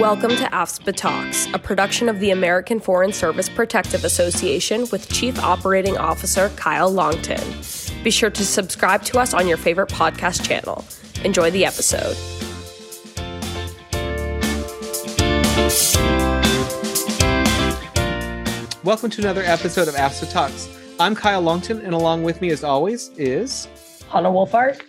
Welcome to AFSPA Talks, a production of the American Foreign Service Protective Association with Chief Operating Officer Kyle Longton. Be sure to subscribe to us on your favorite podcast channel. Enjoy the episode. Welcome to another episode of AFSPA Talks. I'm Kyle Longton, and along with me, as always, is Hannah Wolfart.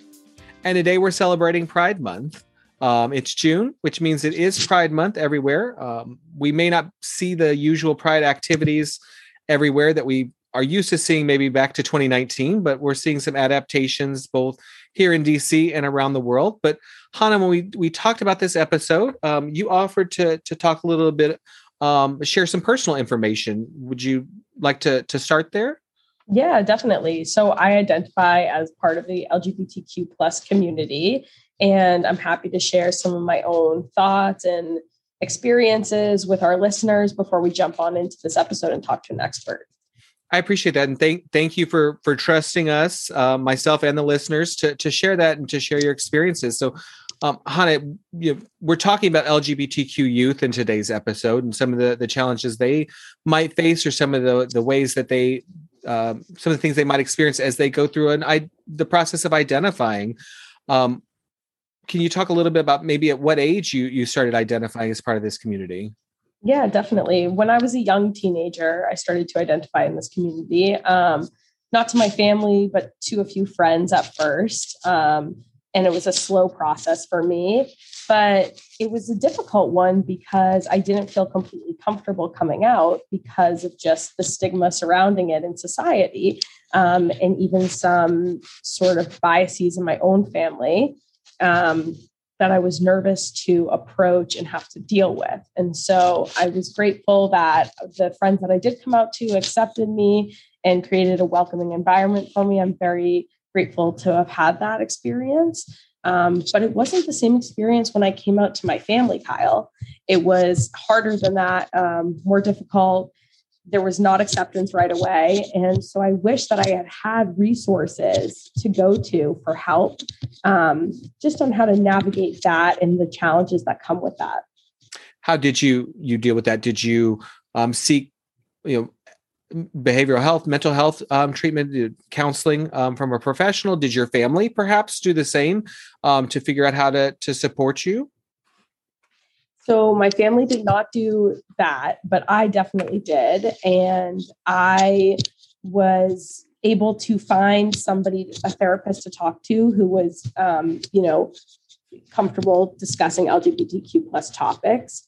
And today we're celebrating Pride Month. Um, it's June, which means it is Pride Month everywhere. Um, we may not see the usual Pride activities everywhere that we are used to seeing maybe back to 2019, but we're seeing some adaptations both here in DC and around the world. But Hannah, when we, we talked about this episode, um, you offered to, to talk a little bit, um, share some personal information. Would you like to, to start there? Yeah, definitely. So I identify as part of the LGBTQ plus community. And I'm happy to share some of my own thoughts and experiences with our listeners before we jump on into this episode and talk to an expert. I appreciate that, and thank thank you for for trusting us, uh, myself and the listeners, to to share that and to share your experiences. So, um, Hannah, you know, we're talking about LGBTQ youth in today's episode, and some of the the challenges they might face, or some of the the ways that they, um, some of the things they might experience as they go through an I the process of identifying. Um, can you talk a little bit about maybe at what age you you started identifying as part of this community? Yeah, definitely. When I was a young teenager, I started to identify in this community. Um, not to my family, but to a few friends at first. Um, and it was a slow process for me, but it was a difficult one because I didn't feel completely comfortable coming out because of just the stigma surrounding it in society um, and even some sort of biases in my own family um, that I was nervous to approach and have to deal with. And so I was grateful that the friends that I did come out to accepted me and created a welcoming environment for me. I'm very grateful to have had that experience. Um, but it wasn't the same experience when I came out to my family, Kyle. It was harder than that, um, more difficult there was not acceptance right away. And so I wish that I had had resources to go to for help, um, just on how to navigate that and the challenges that come with that. How did you you deal with that? Did you um, seek, you know, behavioral health, mental health um, treatment, uh, counseling um, from a professional? Did your family perhaps do the same um, to figure out how to to support you? So my family did not do that, but I definitely did. And I was able to find somebody, a therapist to talk to who was, um, you know, comfortable discussing LGBTQ plus topics.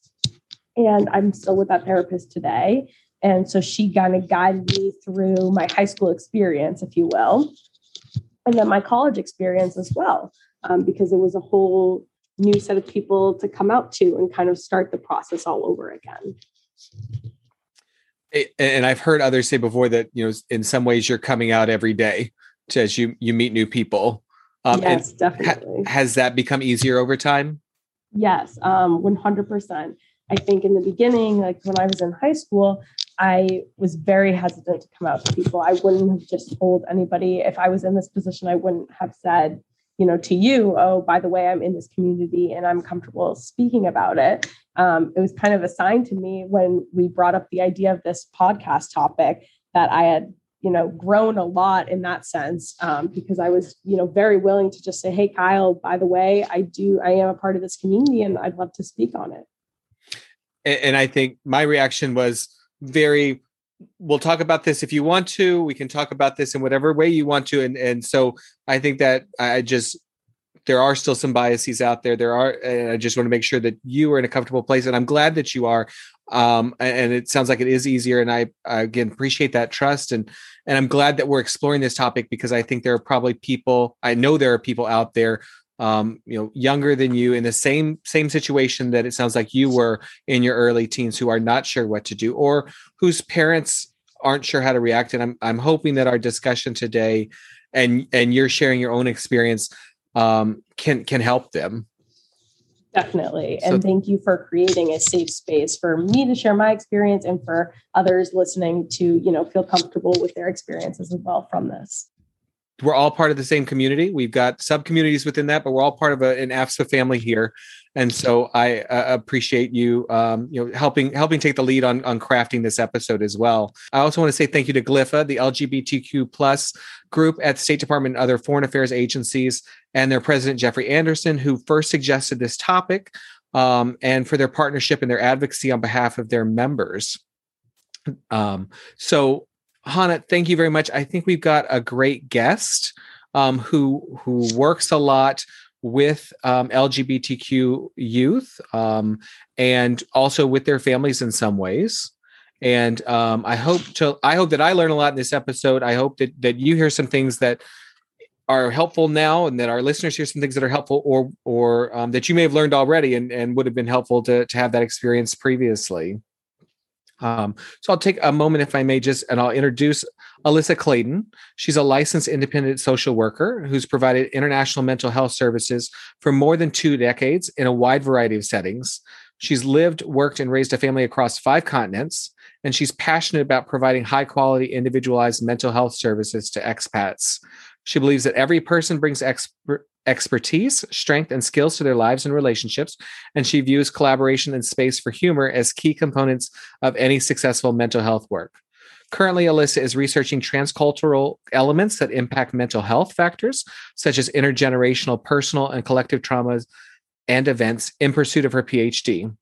And I'm still with that therapist today. And so she kind of guided me through my high school experience, if you will, and then my college experience as well, um, because it was a whole new set of people to come out to and kind of start the process all over again. And I've heard others say before that you know in some ways you're coming out every day to, as you you meet new people. Um, yes, definitely. Ha- has that become easier over time? Yes, um, 100%. I think in the beginning, like when I was in high school, I was very hesitant to come out to people. I wouldn't have just told anybody if I was in this position. I wouldn't have said, you know to you oh by the way i'm in this community and i'm comfortable speaking about it. Um, it was kind of a sign to me when we brought up the idea of this podcast topic that i had you know grown a lot in that sense um, because i was you know very willing to just say hey kyle by the way i do i am a part of this community and i'd love to speak on it. And, and i think my reaction was very we'll talk about this if you want to we can talk about this in whatever way you want to and and so i think that i just there are still some biases out there there are and i just want to make sure that you are in a comfortable place and i'm glad that you are um and it sounds like it is easier and i, I again appreciate that trust and and i'm glad that we're exploring this topic because i think there are probably people i know there are people out there um, you know, younger than you in the same same situation that it sounds like you were in your early teens, who are not sure what to do, or whose parents aren't sure how to react. And I'm I'm hoping that our discussion today, and and you're sharing your own experience, um, can can help them. Definitely. And so, thank you for creating a safe space for me to share my experience and for others listening to, you know, feel comfortable with their experiences as well from this. We're all part of the same community. We've got sub communities within that, but we're all part of a, an AFSPA family here. And so I uh, appreciate you, um, you know, helping helping take the lead on on crafting this episode as well. I also want to say thank you to GLIFAA, the LGBTQ plus group at the State Department and other foreign affairs agencies, and their president Jeffrey Anderson, who first suggested this topic, um, and for their partnership and their advocacy on behalf of their members. Um, so Hannah, thank you very much. I think we've got a great guest um, who who works a lot with um, LGBTQ youth um, and also with their families in some ways. And um, I hope to I hope that I learn a lot in this episode. I hope that that you hear some things that are helpful now and that our listeners hear some things that are helpful or or um, that you may have learned already and, and would have been helpful to, to have that experience previously. Um, so I'll take a moment, if I may, just and I'll introduce Alyssa Clayton. She's a licensed independent social worker who's provided international mental health services for more than two decades in a wide variety of settings. She's lived, worked, and raised a family across five continents, and she's passionate about providing high quality, individualized mental health services to expats. She believes that every person brings expert expertise, strength, and skills to their lives and relationships, and she views collaboration and space for humor as key components of any successful mental health work. Currently, Alyssa is researching transcultural elements that impact mental health factors, such as intergenerational, personal, and collective traumas and events, in pursuit of her PhD.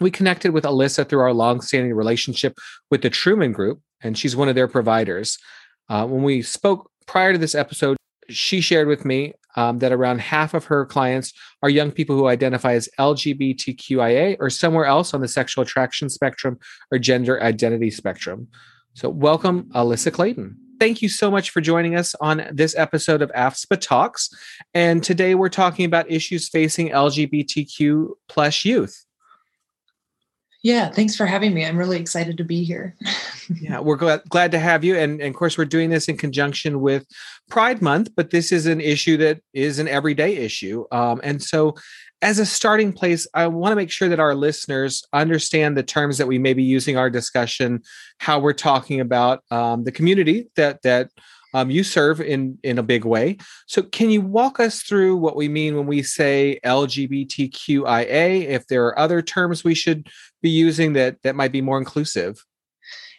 We connected with Alyssa through our longstanding relationship with the Truman Group, and she's one of their providers. Uh, when we spoke prior to this episode, she shared with me um, that around half of her clients are young people who identify as LGBTQIA or somewhere else on the sexual attraction spectrum or gender identity spectrum. So, welcome, Alyssa Clayton. Thank you so much for joining us on this episode of AFSPA Talks. And today we're talking about issues facing LGBTQ plus youth. Yeah, thanks for having me. I'm really excited to be here. yeah, we're glad, glad to have you. And, and, of course, we're doing this in conjunction with Pride Month, but this is an issue that is an everyday issue. Um, and so, as a starting place, I want to make sure that our listeners understand the terms that we may be using our discussion, how we're talking about um, the community that that um, you serve in in a big way. So, can you walk us through what we mean when we say LGBTQIA? If there are other terms we should be using that that might be more inclusive.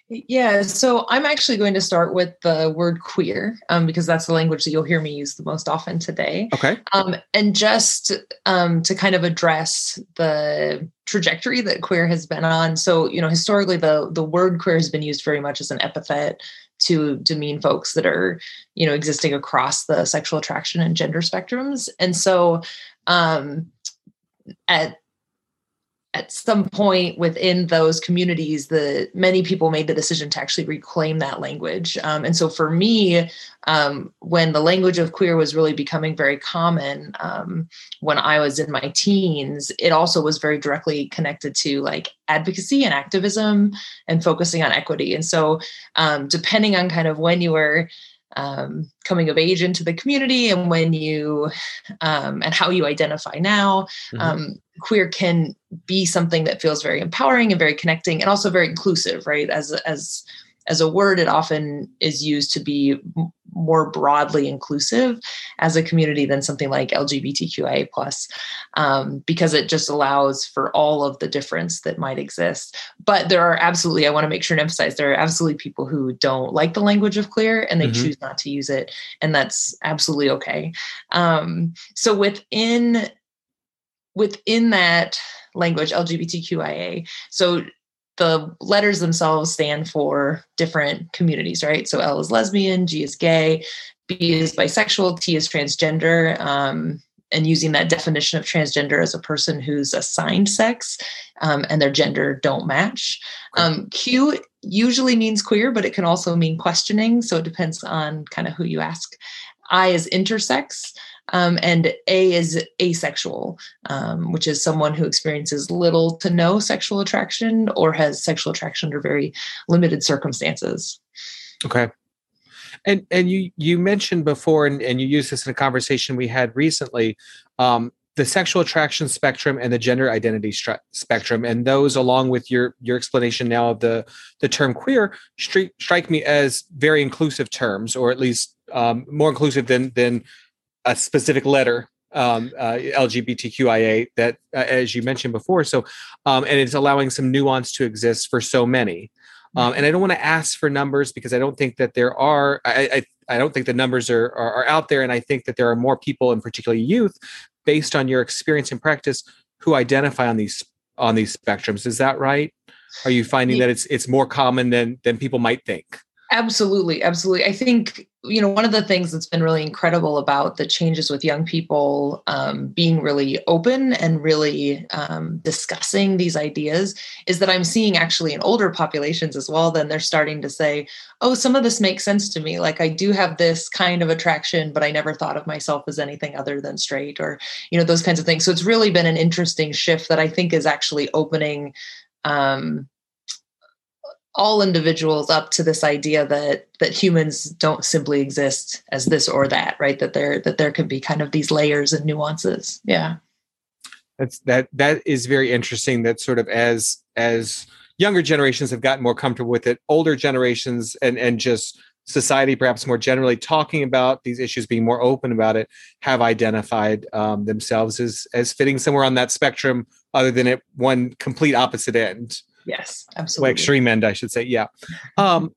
Yeah, so I'm actually going to start with the word queer um, because that's the language that you'll hear me use the most often today. Okay. Um, and just um, to kind of address the trajectory that queer has been on. So, you know, historically, the the word queer has been used very much as an epithet to demean folks that are, you know, existing across the sexual attraction and gender spectrums. And so, um, at at some point within those communities the many people made the decision to actually reclaim that language. Um, and so for me um, when the language of queer was really becoming very common um, when i was in my teens it also was very directly connected to like advocacy and activism and focusing on equity. And so um, depending on kind of when you were um, coming of age into the community and when you um, and how you identify now mm-hmm. um, queer can be something that feels very empowering and very connecting and also very inclusive right as as as a word, it often is used to be more broadly inclusive as a community than something like LGBTQIA plus, um, because it just allows for all of the difference that might exist. But there are absolutely, I want to make sure and emphasize, there are absolutely people who don't like the language of queer and they mm-hmm. choose not to use it, and that's absolutely okay. Um, so within within that language lgbtqia so the letters themselves stand for different communities, right? So L is lesbian, G is gay, B is bisexual, T is transgender. Um, and using that definition of transgender as a person who's assigned sex um, and their gender don't match. Um, Q usually means queer, but it can also mean questioning. So it depends on kind of who you ask. I is intersex. Um, and A is asexual, um, which is someone who experiences little to no sexual attraction or has sexual attraction under very limited circumstances. Okay. And and you you mentioned before, and, and you used this in a conversation we had recently, um, the sexual attraction spectrum and the gender identity spectrum and those along with your your explanation now of the the term queer stri- strike me as very inclusive terms or at least um, more inclusive than than a specific letter um, uh, lgbtqia that uh, as you mentioned before so um, and it's allowing some nuance to exist for so many um, and I don't want to ask for numbers because I don't think that there are. I, I, I don't think the numbers are, are, are out there, and I think that there are more people, and particularly youth, based on your experience and practice, who identify on these on these spectrums. Is that right? Are you finding that it's it's more common than than people might think? Absolutely, absolutely. I think you know one of the things that's been really incredible about the changes with young people um, being really open and really um, discussing these ideas is that I'm seeing actually in older populations as well. Then they're starting to say, "Oh, some of this makes sense to me. Like I do have this kind of attraction, but I never thought of myself as anything other than straight," or you know those kinds of things. So it's really been an interesting shift that I think is actually opening. Um, all individuals up to this idea that that humans don't simply exist as this or that right? That there that there could be kind of these layers and nuances. Yeah. That's that that is very interesting that sort of as as younger generations have gotten more comfortable with it older generations and and just society perhaps more generally talking about these issues being more open about it have identified um, themselves as as fitting somewhere on that spectrum other than at one complete opposite end Yes, absolutely. Well, extreme end, I should say. Yeah. Um,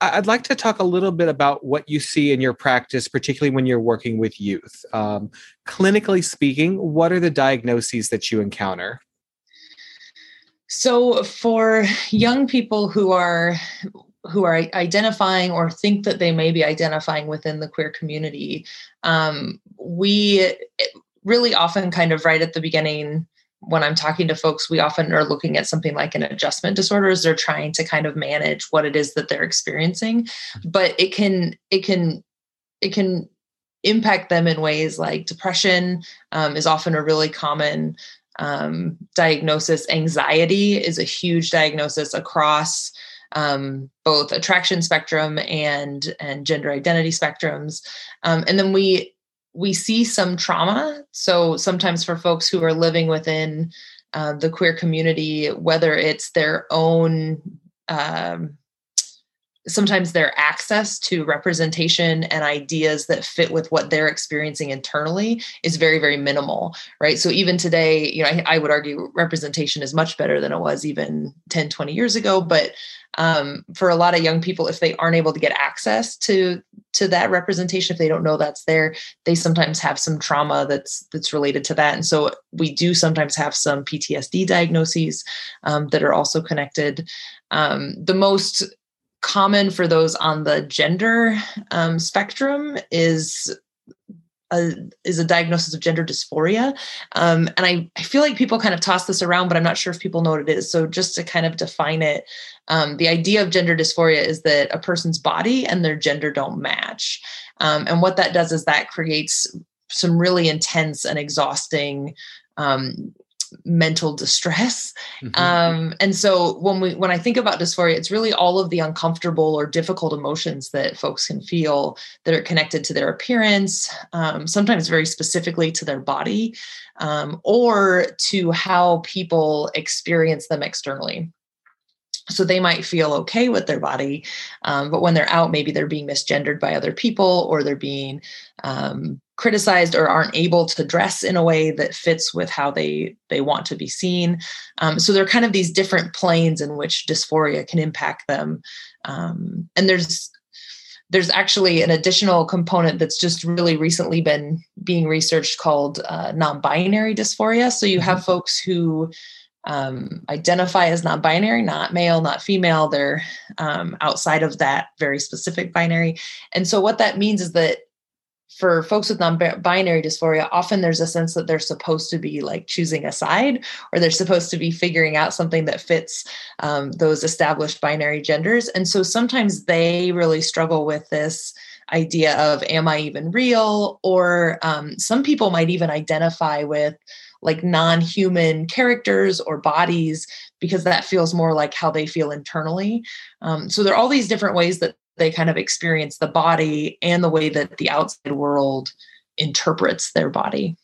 I'd like to talk a little bit about what you see in your practice, particularly when you're working with youth. Um, clinically speaking, what are the diagnoses that you encounter? So, for young people who are who are identifying or think that they may be identifying within the queer community, um, we really often kind of right at the beginning when I'm talking to folks, we often are looking at something like an adjustment disorder as they're trying to kind of manage what it is that they're experiencing. But it can, it can, it can impact them in ways like depression um, is often a really common um, diagnosis. Anxiety is a huge diagnosis across um, both attraction spectrum and and gender identity spectrums. Um, and then we we see some trauma. So sometimes for folks who are living within uh, the queer community, whether it's their own, um, sometimes their access to representation and ideas that fit with what they're experiencing internally is very, very minimal, right? So even today, you know, I, I would argue representation is much better than it was even 10, 20 years ago. But um, for a lot of young people, if they aren't able to get access to to that representation if they don't know that's there they sometimes have some trauma that's that's related to that. And so we do sometimes have some ptsd diagnoses um, that are also connected. Um, the most common for those on the gender um, spectrum is a, is a diagnosis of gender dysphoria. Um, and I, I feel like people kind of toss this around, but I'm not sure if people know what it is. So just to kind of define it, um, the idea of gender dysphoria is that a person's body and their gender don't match. Um, and what that does is that creates some really intense and exhausting um, mental distress mm-hmm. um, and so when we when i think about dysphoria it's really all of the uncomfortable or difficult emotions that folks can feel that are connected to their appearance um, sometimes very specifically to their body um, or to how people experience them externally so they might feel okay with their body um, but when they're out maybe they're being misgendered by other people or they're being um, criticized or aren't able to dress in a way that fits with how they they want to be seen um, so there are kind of these different planes in which dysphoria can impact them um, and there's there's actually an additional component that's just really recently been being researched called uh, non-binary dysphoria so you have mm-hmm. folks who um, identify as non-binary, not male, not female. They're um, outside of that very specific binary. And so what that means is that for folks with non-binary dysphoria, often there's a sense that they're supposed to be like choosing a side, or they're supposed to be figuring out something that fits um, those established binary genders. And so sometimes they really struggle with this idea of, am I even real? Or um, some people might even identify with like non-human characters or bodies because that feels more like how they feel internally um, so there are all these different ways that they kind of experience the body and the way that the outside world interprets their body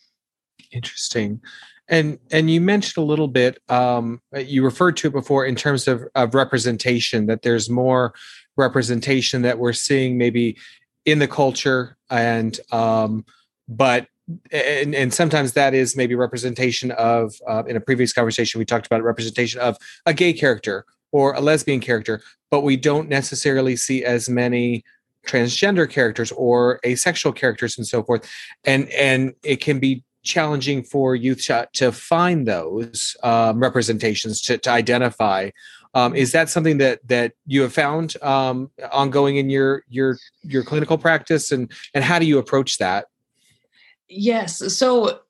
Interesting. And and you mentioned a little bit, um, you referred to it before in terms of, of representation, that there's more representation that we're seeing maybe in the culture and um, but and, and sometimes that is maybe representation of uh, in a previous conversation we talked about representation of a gay character or a lesbian character but we don't necessarily see as many transgender characters or asexual characters and so forth and and it can be challenging for youth to find those um, representations to, to identify um, is that something that that you have found um, ongoing in your your your clinical practice, and and how do you approach that? Yes. So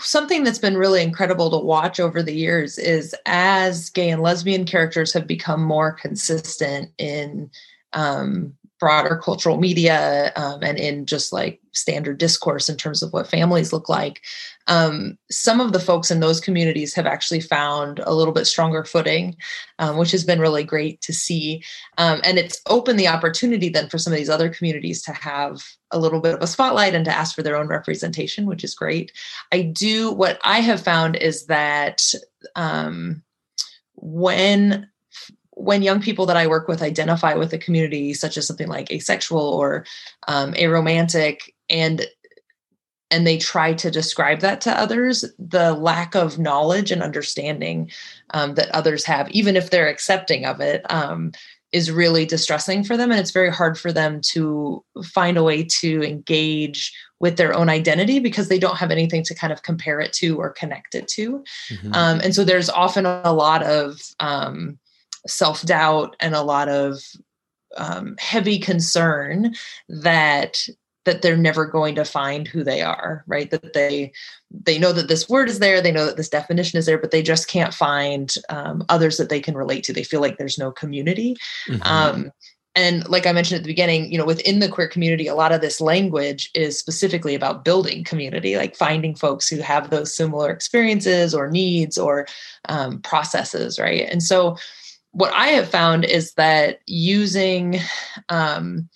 something that's been really incredible to watch over the years is as gay and lesbian characters have become more consistent in um, broader cultural media um, and in just like standard discourse in terms of what families look like. Um, some of the folks in those communities have actually found a little bit stronger footing um, which has been really great to see. Um, and it's opened the opportunity then for some of these other communities to have a little bit of a spotlight and to ask for their own representation which is great. I do what i have found is that um, when when young people that I work with identify with a community, such as something like asexual or um, aromantic, and and they try to describe that to others, the lack of knowledge and understanding um, that others have, even if they're accepting of it, um, is really distressing for them, and it's very hard for them to find a way to engage with their own identity because they don't have anything to kind of compare it to or connect it to, mm-hmm. Um, and so there's often a lot of um, self doubt and a lot of um, heavy concern that that they're never going to find who they are right? That they they know that this word is there they know that this definition is there but they just can't find um, others that they can relate to. They feel like there's no community. Mm-hmm. um, and like i mentioned at the beginning you know within the queer community a lot of this language is specifically about building community like finding folks who have those similar experiences or needs or um, processes right? And so what I have found is that using um,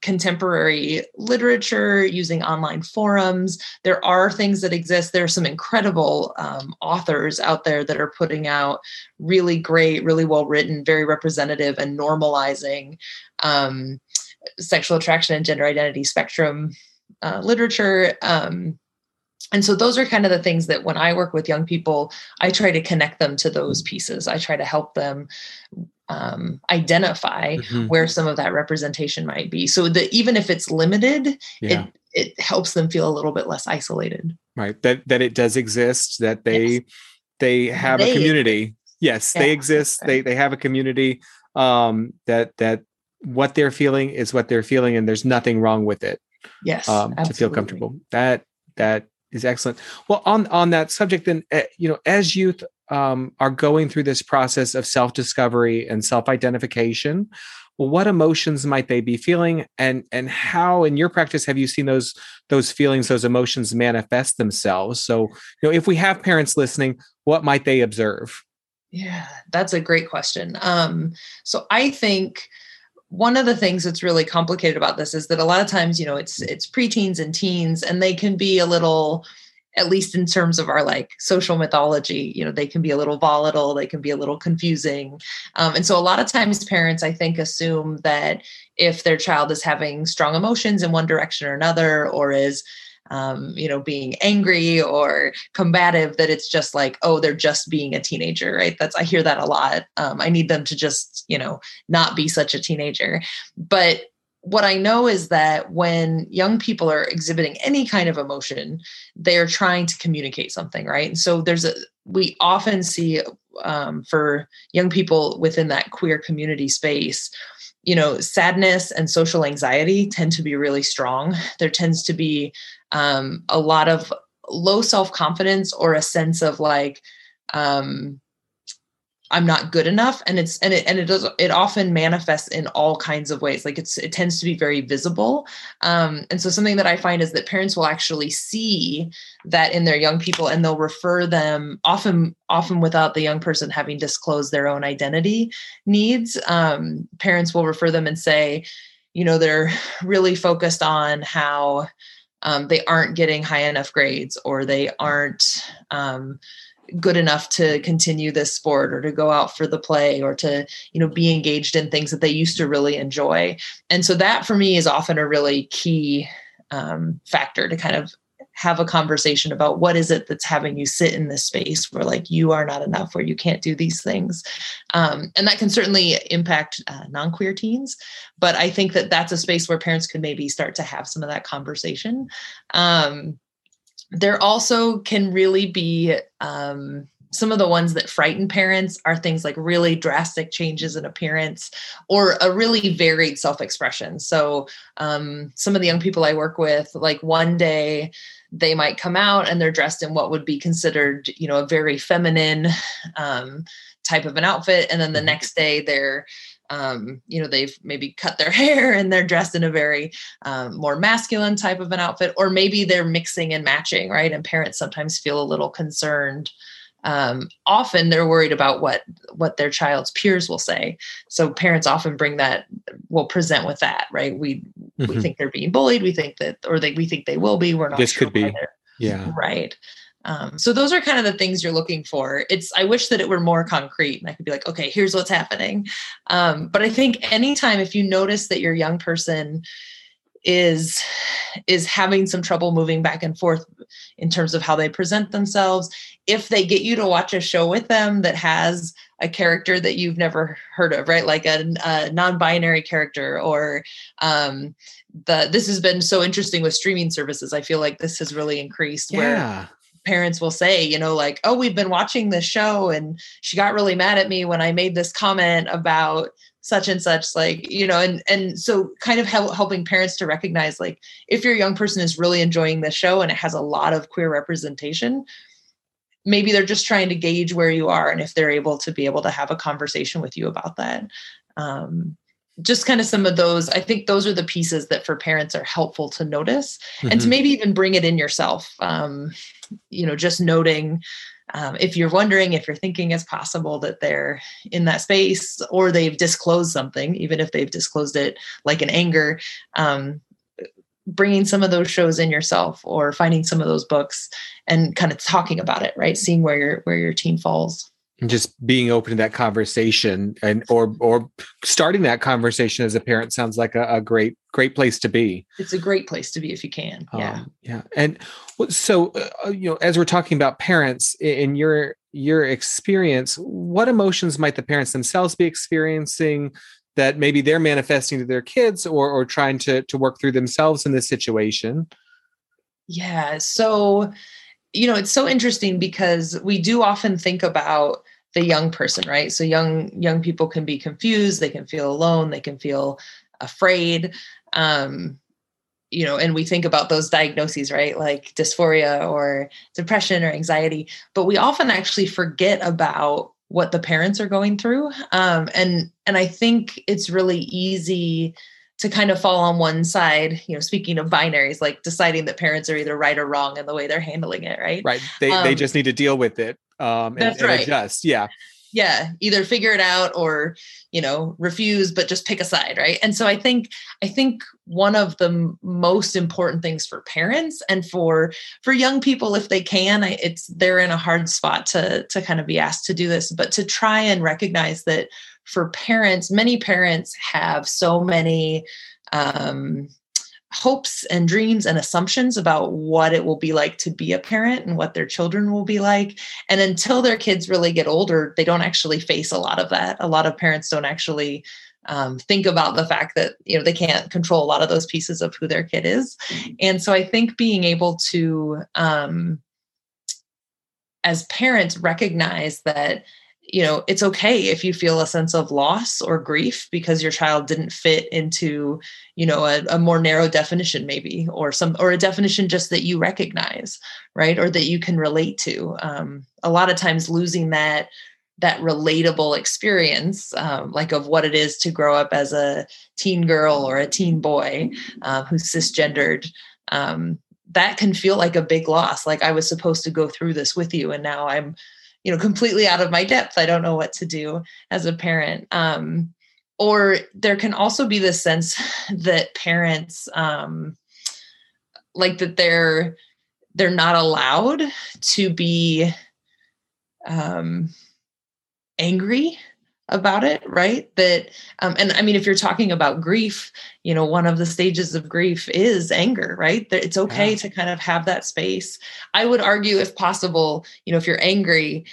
contemporary literature, using online forums, there are things that exist. There are some incredible um, authors out there that are putting out really great, really well written, very representative, and normalizing um, sexual attraction and gender identity spectrum uh, literature. Um, and so those are kind of the things that when i work with young people i try to connect them to those pieces. I try to help them um, identify mm-hmm. where some of that representation might be. So that even if it's limited yeah. it it helps them feel a little bit less isolated. Right. That that it does exist that they yes. they have they, a community yes yeah, they exist. Right. they they have a community um that that what they're feeling is what they're feeling and there's nothing wrong with it yes um, to feel comfortable. that that is excellent. Well, on on that subject, then uh, you know, as youth um, are going through this process of self discovery and self identification, what emotions might they be feeling, and and how in your practice have you seen those those feelings, those emotions manifest themselves? So, you know, if we have parents listening, what might they observe? Yeah, that's a great question. Um, so I think one of the things that's really complicated about this is that a lot of times, you know, it's it's preteens and teens, and they can be a little, at least in terms of our like social mythology, you know, they can be a little volatile, they can be a little confusing, um, and so a lot of times parents, I think, assume that if their child is having strong emotions in one direction or another, or is um, you know, being angry or combative, that it's just like, oh, they're just being a teenager, right? That's, I hear that a lot. Um, I need them to just, you know, not be such a teenager. But what I know is that when young people are exhibiting any kind of emotion, they're trying to communicate something, right? And so there's a, we often see um, for young people within that queer community space, you know, sadness and social anxiety tend to be really strong. There tends to be um, a lot of low self confidence or a sense of like um, I'm not good enough, and it's and it and it does it often manifests in all kinds of ways. Like it's it tends to be very visible, um, and so something that I find is that parents will actually see that in their young people, and they'll refer them often often without the young person having disclosed their own identity needs. Um, parents will refer them and say, you know, they're really focused on how um, they aren't getting high enough grades or they aren't um, good enough to continue this sport or to go out for the play or to you know be engaged in things that they used to really enjoy. And so that for me is often a really key um, factor to kind of have a conversation about what is it that's having you sit in this space where like you are not enough where you can't do these things. Um, and that can certainly impact uh, non-queer teens but i think that that's a space where parents could maybe start to have some of that conversation. Um, there also can really be um, some of the ones that frighten parents are things like really drastic changes in appearance or a really varied self-expression. So um, some of the young people i work with like one day they might come out and they're dressed in what would be considered you know a very feminine um, type of an outfit. And then the mm-hmm. next day they're um, you know they've maybe cut their hair and they're dressed in a very um, more masculine type of an outfit. Or maybe they're mixing and matching right? And parents sometimes feel a little concerned um, often they're worried about what what their child's peers will say. So parents often bring that will present with that right? We mm-hmm. we think they're being bullied. We think that or they we think they will be. We're not this sure could be yeah. Right. Um, so those are kind of the things you're looking for. It's i wish that it were more concrete and i could be like okay here's what's happening. Um, but i think anytime if you notice that your young person is is having some trouble moving back and forth in terms of how they present themselves. If they get you to watch a show with them that has a character that you've never heard of right? Like a, a non-binary character or um the this has been so interesting with streaming services. I feel like this has really increased yeah. where parents will say, you know, like, oh, we've been watching this show and she got really mad at me when I made this comment about such and such like you know and and so kind of help, helping parents to recognize like if your young person is really enjoying the show and it has a lot of queer representation maybe they're just trying to gauge where you are and if they're able to be able to have a conversation with you about that um, just kind of some of those i think those are the pieces that for parents are helpful to notice mm-hmm. and to mm-hmm. maybe even bring it in yourself um, you know just noting um, if you're wondering if you're thinking it's possible that they're in that space or they've disclosed something, even if they've disclosed it like an anger, um, bringing some of those shows in yourself or finding some of those books and kind of talking about it, right? Seeing where your where your team falls just being open to that conversation and or or starting that conversation as a parent sounds like a, a great great place to be. It's a great place to be if you can yeah. Um, yeah. And so uh, you know as we're talking about parents in your your experience what emotions might the parents themselves be experiencing that maybe they're manifesting to their kids or or trying to to work through themselves in this situation? Yeah so you know, it's so interesting because we do often think about the young person, right? So young young people can be confused, they can feel alone, they can feel afraid. Um, you know, and we think about those diagnoses, right? Like dysphoria or depression or anxiety, but we often actually forget about what the parents are going through. Um, and and I think it's really easy to kind of fall on one side, you know, speaking of binaries, like deciding that parents are either right or wrong in the way they're handling it, right? Right. They um, they just need to deal with it um and, that's right. and adjust. Yeah. Yeah. Either figure it out or, you know, refuse, but just pick a side, right? And so I think I think one of the most important things for parents and for for young people, if they can, I, it's they're in a hard spot to to kind of be asked to do this, but to try and recognize that for parents, many parents have so many um, hopes and dreams and assumptions about what it will be like to be a parent and what their children will be like. And until their kids really get older, they don't actually face a lot of that. A lot of parents don't actually um, think about the fact that you know they can't control a lot of those pieces of who their kid is. And so I think being able to um, as parents recognize that you know it's okay if you feel a sense of loss or grief because your child didn't fit into you know a, a, more narrow definition maybe or some or a definition just that you recognize right or that you can relate to. Um, a lot of times losing that that relatable experience um, like of what it is to grow up as a teen girl or a teen boy uh, who's cisgendered um, that can feel like a big loss. Like i was supposed to go through this with you and now i'm you know completely out of my depth. I don't know what to do as a parent. Um, or there can also be this sense that parents um, like that they're they're not allowed to be um angry about it right? That um, and i mean if you're talking about grief you know one of the stages of grief is anger right? That it's okay yeah. to kind of have that space. I would argue if possible you know if you're angry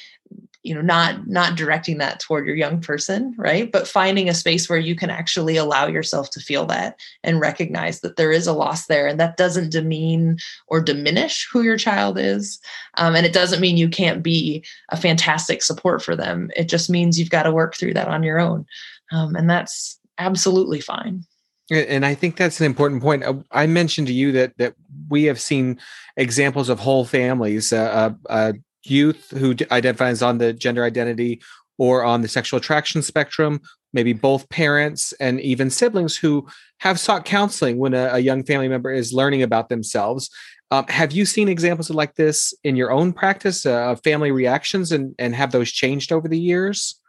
you know not not directing that toward your young person right but finding a space where you can actually allow yourself to feel that and recognize that there is a loss there and that doesn't demean or diminish who your child is um, and it doesn't mean you can't be a fantastic support for them it just means you've got to work through that on your own um, and that's absolutely fine and I think that's an important point. Uh, I mentioned to you that that we have seen examples of whole families. Uh, uh, uh youth who identifies on the gender identity or on the sexual attraction spectrum, maybe both parents and even siblings who have sought counseling when a, a young family member is learning about themselves. Um, have you seen examples like this in your own practice uh, of family reactions and, and have those changed over the years?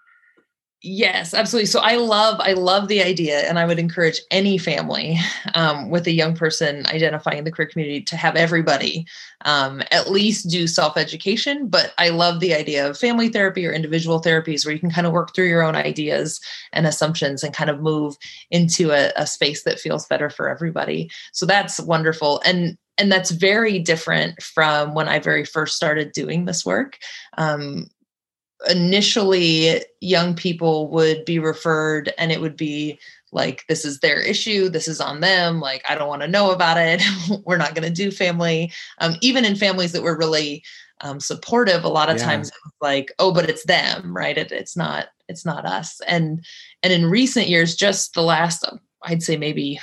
Yes, absolutely. So I love I love the idea, and I would encourage any family um, with a young person identifying in the queer community to have everybody um, at least do self education. But I love the idea of family therapy or individual therapies where you can kind of work through your own ideas and assumptions and kind of move into a, a space that feels better for everybody. So that's wonderful, and and that's very different from when I very first started doing this work. Um, initially young people would be referred and it would be like this is their issue. This is on them. Like i don't want to know about it. We're not going to do family. Um, even in families that were really um, supportive a lot of yeah. times it was like oh but it's them right? It, it's not it's not us. And and in recent years just the last i'd say maybe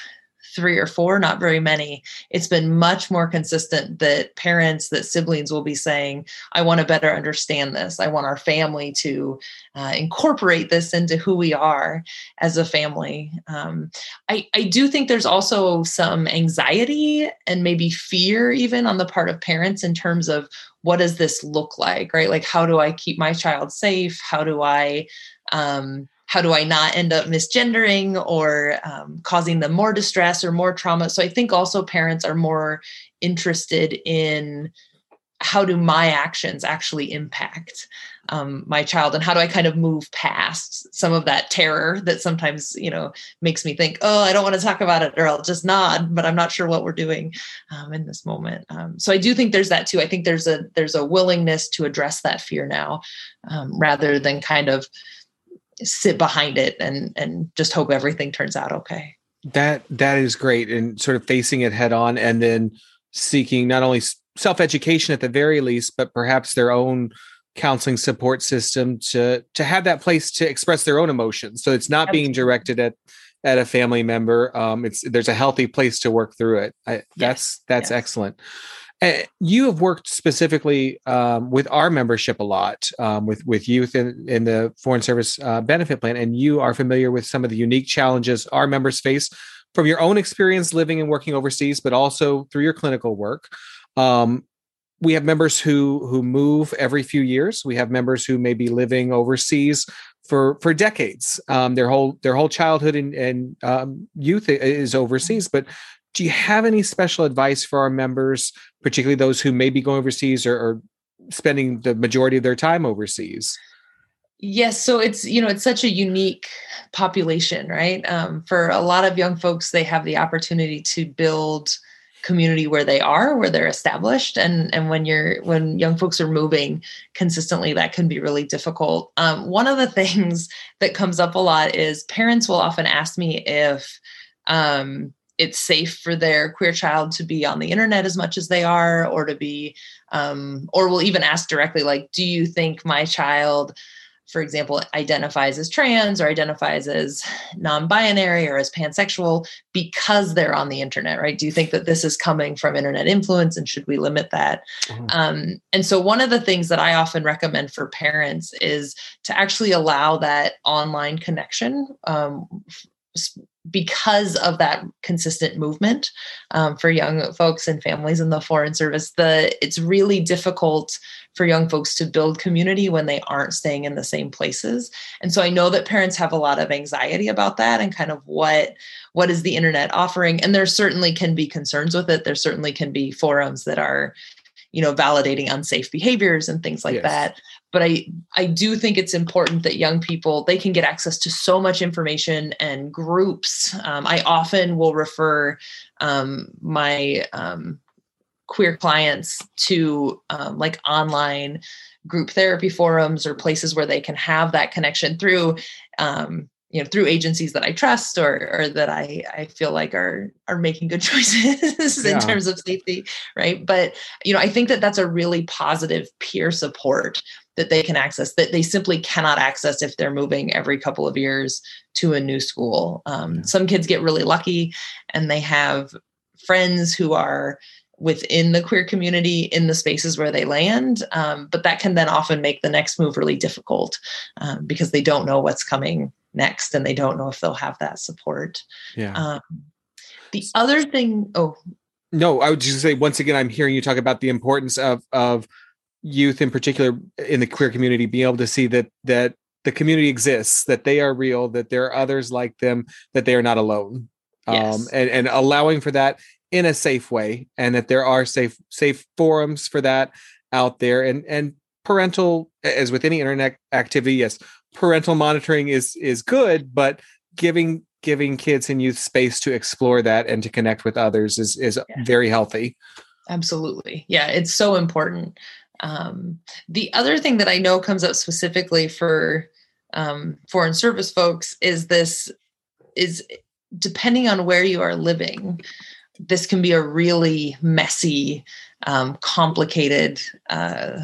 three or four, not very many, it's been much more consistent that parents, that siblings will be saying, I want to better understand this. I want our family to uh, incorporate this into who we are as a family. Um, I, I do think there's also some anxiety and maybe fear, even on the part of parents, in terms of what does this look like, right? Like, how do I keep my child safe? How do I, um, how do I not end up misgendering or um, causing them more distress or more trauma? So I think also parents are more interested in how do my actions actually impact um, my child and how do i kind of move past some of that terror that sometimes you know makes me think oh i don't want to talk about it or i'll just nod but i'm not sure what we're doing um, in this moment um, so i do think there's that too i think there's a there's a willingness to address that fear now um, rather than kind of sit behind it and and just hope everything turns out okay. That that is great and sort of facing it head on and then seeking not only self-education at the very least but perhaps their own counseling support system to to have that place to express their own emotions. So it's not being directed at at a family member. Um it's there's a healthy place to work through it. I, yes. that's that's yes. excellent you have worked specifically um, with our membership a lot um, with with youth in, in the foreign service uh, benefit plan and you are familiar with some of the unique challenges our members face from your own experience living and working overseas but also through your clinical work. Um, we have members who who move every few years. We have members who may be living overseas for for decades. Um, their whole their whole childhood and, and um, youth is overseas. But do you have any special advice for our members, particularly those who may be going overseas or, or spending the majority of their time overseas? Yes, so it's you know it's such a unique population, right? Um, for a lot of young folks, they have the opportunity to build community where they are, where they're established, and and when you're when young folks are moving consistently, that can be really difficult. Um, one of the things that comes up a lot is parents will often ask me if um, it's safe for their queer child to be on the internet as much as they are or to be um, or will even ask directly like do you think my child for example identifies as trans or identifies as non-binary or as pansexual because they're on the internet right do you think that this is coming from internet influence and should we limit that mm-hmm. um, and so one of the things that i often recommend for parents is to actually allow that online connection um, because of that consistent movement um, for young folks and families in the foreign service the it's really difficult for young folks to build community when they aren't staying in the same places. And so i know that parents have a lot of anxiety about that and kind of what what is the internet offering. And there certainly can be concerns with it. There certainly can be forums that are you know validating unsafe behaviors and things like yes. that but i i do think it's important that young people they can get access to so much information and groups um, i often will refer um, my um, queer clients to um, like online group therapy forums or places where they can have that connection through um, you know through agencies that I trust or or that I I feel like are are making good choices yeah. in terms of safety, right? But you know, I think that that's a really positive peer support that they can access that they simply cannot access if they're moving every couple of years to a new school. Um. Some kids get really lucky and they have friends who are within the queer community in the spaces where they land. Um, but that can then often make the next move really difficult um, because they don't know what's coming next and they don't know if they'll have that support. Yeah. Um, the other thing, oh. No, I would just say once again, I'm hearing you talk about the importance of of youth in particular in the queer community being able to see that that the community exists, that they are real, that there are others like them, that they are not alone. Yes. Um, and, and allowing for that in a safe way and that there are safe safe forums for that out there and and parental as with any internet activity yes parental monitoring is is good but giving giving kids and youth space to explore that and to connect with others is is yeah. very healthy absolutely yeah it's so important um, the other thing that i know comes up specifically for um, foreign service folks is this is depending on where you are living this can be a really messy um, complicated uh,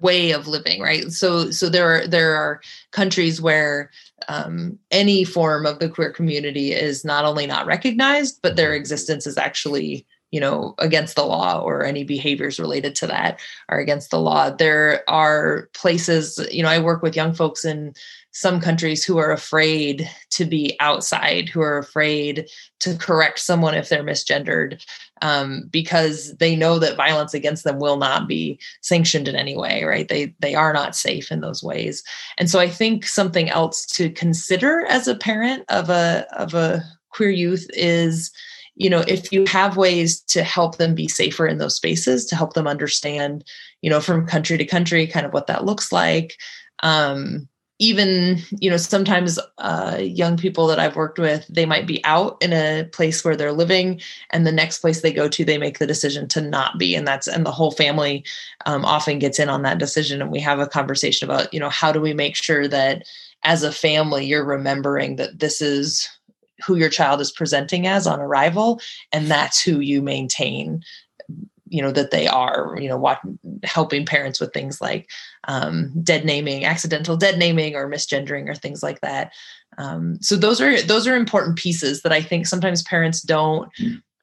way of living right? So so there are there are countries where um, any form of the queer community is not only not recognized but their existence is actually you know against the law or any behaviors related to that are against the law there are places you know i work with young folks in some countries who are afraid to be outside, who are afraid to correct someone if they're misgendered, um, because they know that violence against them will not be sanctioned in any way. Right? They they are not safe in those ways, and so I think something else to consider as a parent of a of a queer youth is you know if you have ways to help them be safer in those spaces to help them understand you know from country to country kind of what that looks like. Um, even you know sometimes uh, young people that i've worked with they might be out in a place where they're living and the next place they go to they make the decision to not be and that's and the whole family um, often gets in on that decision and we have a conversation about you know how do we make sure that as a family you're remembering that this is who your child is presenting as on arrival and that's who you maintain you know that they are you know what helping parents with things like um, dead naming accidental dead naming or misgendering or things like that. Um, so those are those are important pieces that i think sometimes parents don't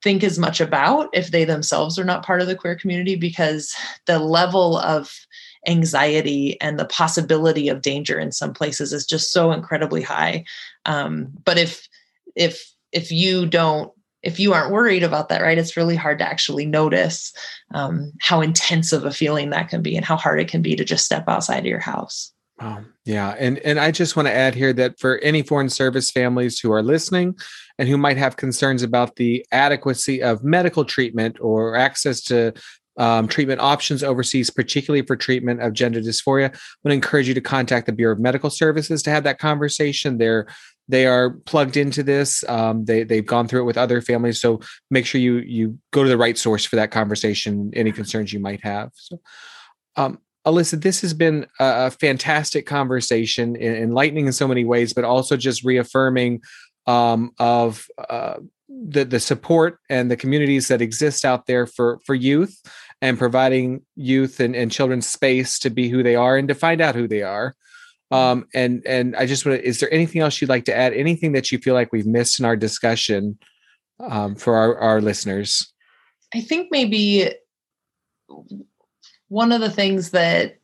think as much about if they themselves are not part of the queer community because the level of anxiety and the possibility of danger in some places is just so incredibly high. Um, but if if if you don't if you aren't worried about that, right, it's really hard to actually notice um, how intense of a feeling that can be and how hard it can be to just step outside of your house. Oh, yeah. And and I just want to add here that for any foreign service families who are listening and who might have concerns about the adequacy of medical treatment or access to um, treatment options overseas, particularly for treatment of gender dysphoria, I would encourage you to contact the Bureau of Medical Services to have that conversation. They're they are plugged into this. Um, they they've gone through it with other families, so make sure you you go to the right source for that conversation. Any concerns you might have. So, um, Alyssa, this has been a, fantastic conversation, enlightening in so many ways, but also just reaffirming um, of uh, the the support and the communities that exist out there for for youth and providing youth and, and children space to be who they are and to find out who they are um, and and I just want to, is there anything else you'd like to add? Anything that you feel like we've missed in our discussion um, for our, our listeners? I think maybe one of the things that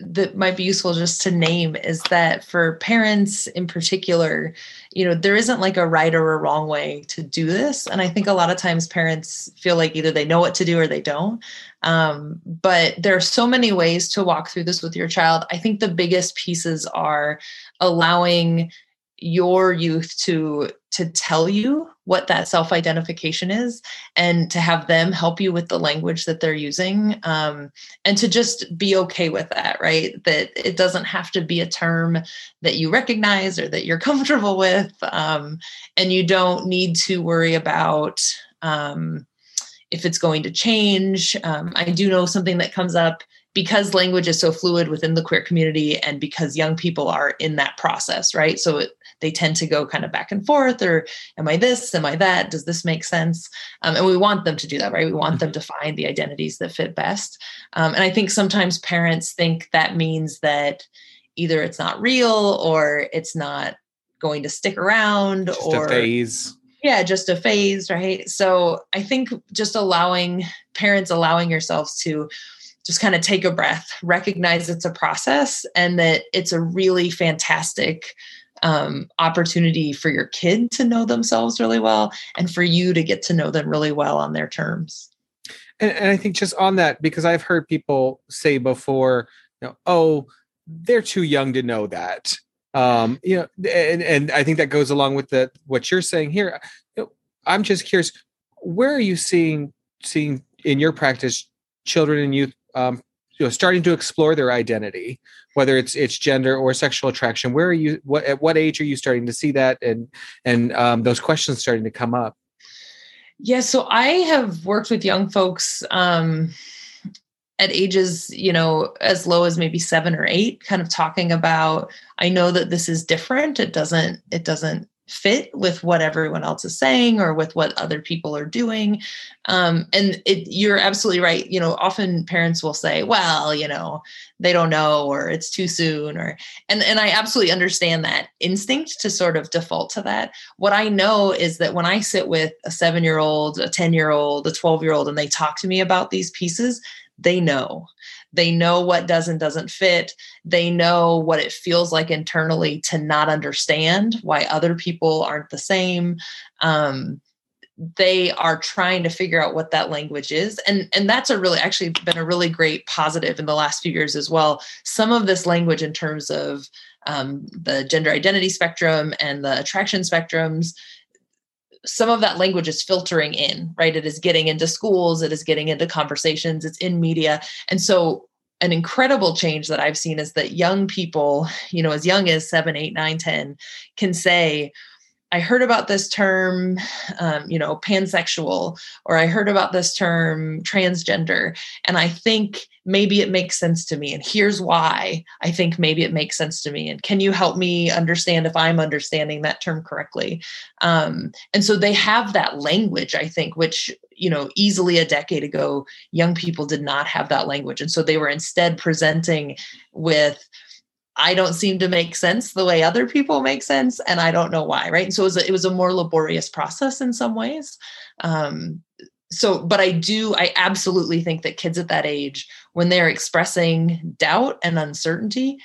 that might be useful just to name is that for parents in particular, you know, there isn't like a right or a wrong way to do this. And I think a lot of times parents feel like either they know what to do or they don't. Um, but there are so many ways to walk through this with your child. I think the biggest pieces are allowing your youth to to tell you what that self identification is and to have them help you with the language that they're using um, and to just be okay with that right? That it doesn't have to be a term that you recognize or that you're comfortable with um, and you don't need to worry about um, if it's going to change. Um, i do know something that comes up because language is so fluid within the queer community and because young people are in that process right? So it, they tend to go kind of back and forth or am i this? Am i that? Does this make sense? Um, and we want them to do that right? We want them to find the identities that fit best. Um, and i think sometimes parents think that means that either it's not real or it's not going to stick around Just or a phase. yeah just a phase right? So i think just allowing parents allowing yourselves to just kind of take a breath recognize it's a process and that it's a really fantastic um, opportunity for your kid to know themselves really well and for you to get to know them really well on their terms And, and I think just on that, because I've heard people say before, you know, oh, they're too young to know that. Um, you know, and, and I think that goes along with the what you're saying here. I'm just curious, where are you seeing seeing in your practice children and youth um, you know starting to explore their identity whether it's it's gender or sexual attraction where are you what at what age are you starting to see that and and um, those questions starting to come up Yeah, so I have worked with young folks um, at ages, you know, as low as maybe seven or eight, kind of talking about. I know that this is different. It doesn't. It doesn't fit with what everyone else is saying or with what other people are doing. Um, and it, you're absolutely right. You know, often parents will say, "Well, you know, they don't know, or it's too soon," or and and I absolutely understand that instinct to sort of default to that. What I know is that when I sit with a seven year old, a 10 year old, a 12 year old, and they talk to me about these pieces, they know. They know what does and doesn't fit. They know what it feels like internally to not understand why other people aren't the same. Um, they are trying to figure out what that language is and and that's a really actually been a really great positive in the last few years as well some of this language in terms of um, the gender identity spectrum and the attraction spectrums some of that language is filtering in right? It is getting into schools it is getting into conversations it's in media. And so an incredible change that i've seen is that young people you know as young as 7 8 9 10 can say I heard about this term, um, you know, pansexual, or I heard about this term transgender, and I think maybe it makes sense to me. And here's why I think maybe it makes sense to me. And can you help me understand if I'm understanding that term correctly? Um, and so they have that language, I think, which, you know, easily a decade ago, young people did not have that language. And so they were instead presenting with, I don't seem to make sense the way other people make sense, and I don't know why. Right. And so it was a, it was a more laborious process in some ways. Um, so, but I do, I absolutely think that kids at that age, when they're expressing doubt and uncertainty,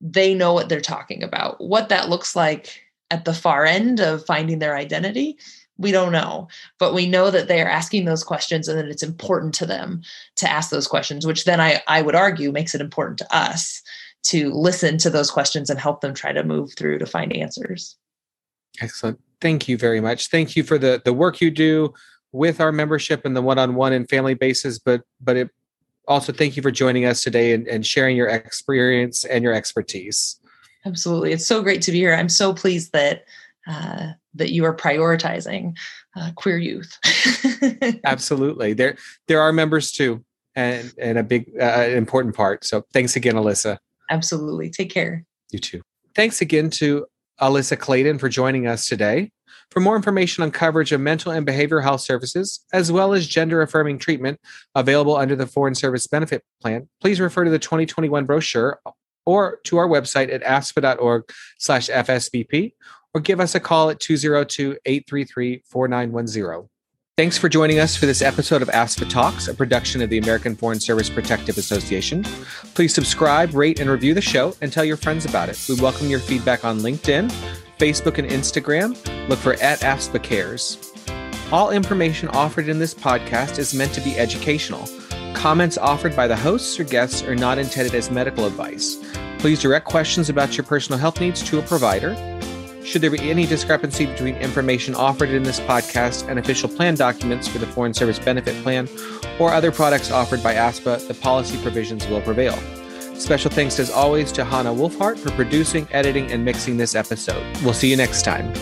they know what they're talking about. What that looks like at the far end of finding their identity, we don't know. But we know that they are asking those questions and that it's important to them to ask those questions, which then I, I would argue makes it important to us to listen to those questions and help them try to move through to find answers. Excellent. Thank you very much. Thank you for the the work you do with our membership and the one-on-one and family basis, but but it also thank you for joining us today and, and sharing your experience and your expertise. Absolutely. It's so great to be here. I'm so pleased that uh, that you are prioritizing uh, queer youth. Absolutely. There there are members too and and a big uh, important part. So thanks again Alyssa. Absolutely. Take care. You too. Thanks again to Alyssa Clayton for joining us today. For more information on coverage of mental and behavioral health services, as well as gender affirming treatment available under the Foreign Service Benefit Plan, please refer to the 2021 brochure or to our website at afspa.org slash FSBP or give us a call at 202 833 4910. Thanks for joining us for this episode of AFSPA Talks, a production of the American Foreign Service Protective Association. Please subscribe, rate, and review the show and tell your friends about it. We welcome your feedback on LinkedIn, Facebook, and Instagram. Look for at AFSPA Cares. All information offered in this podcast is meant to be educational. Comments offered by the hosts or guests are not intended as medical advice. Please direct questions about your personal health needs to a provider. Should there be any discrepancy between information offered in this podcast and official plan documents for the Foreign Service Benefit Plan or other products offered by AFSPA, the policy provisions will prevail. Special thanks as always to Hannah Wolfhart for producing, editing, and mixing this episode. We'll see you next time.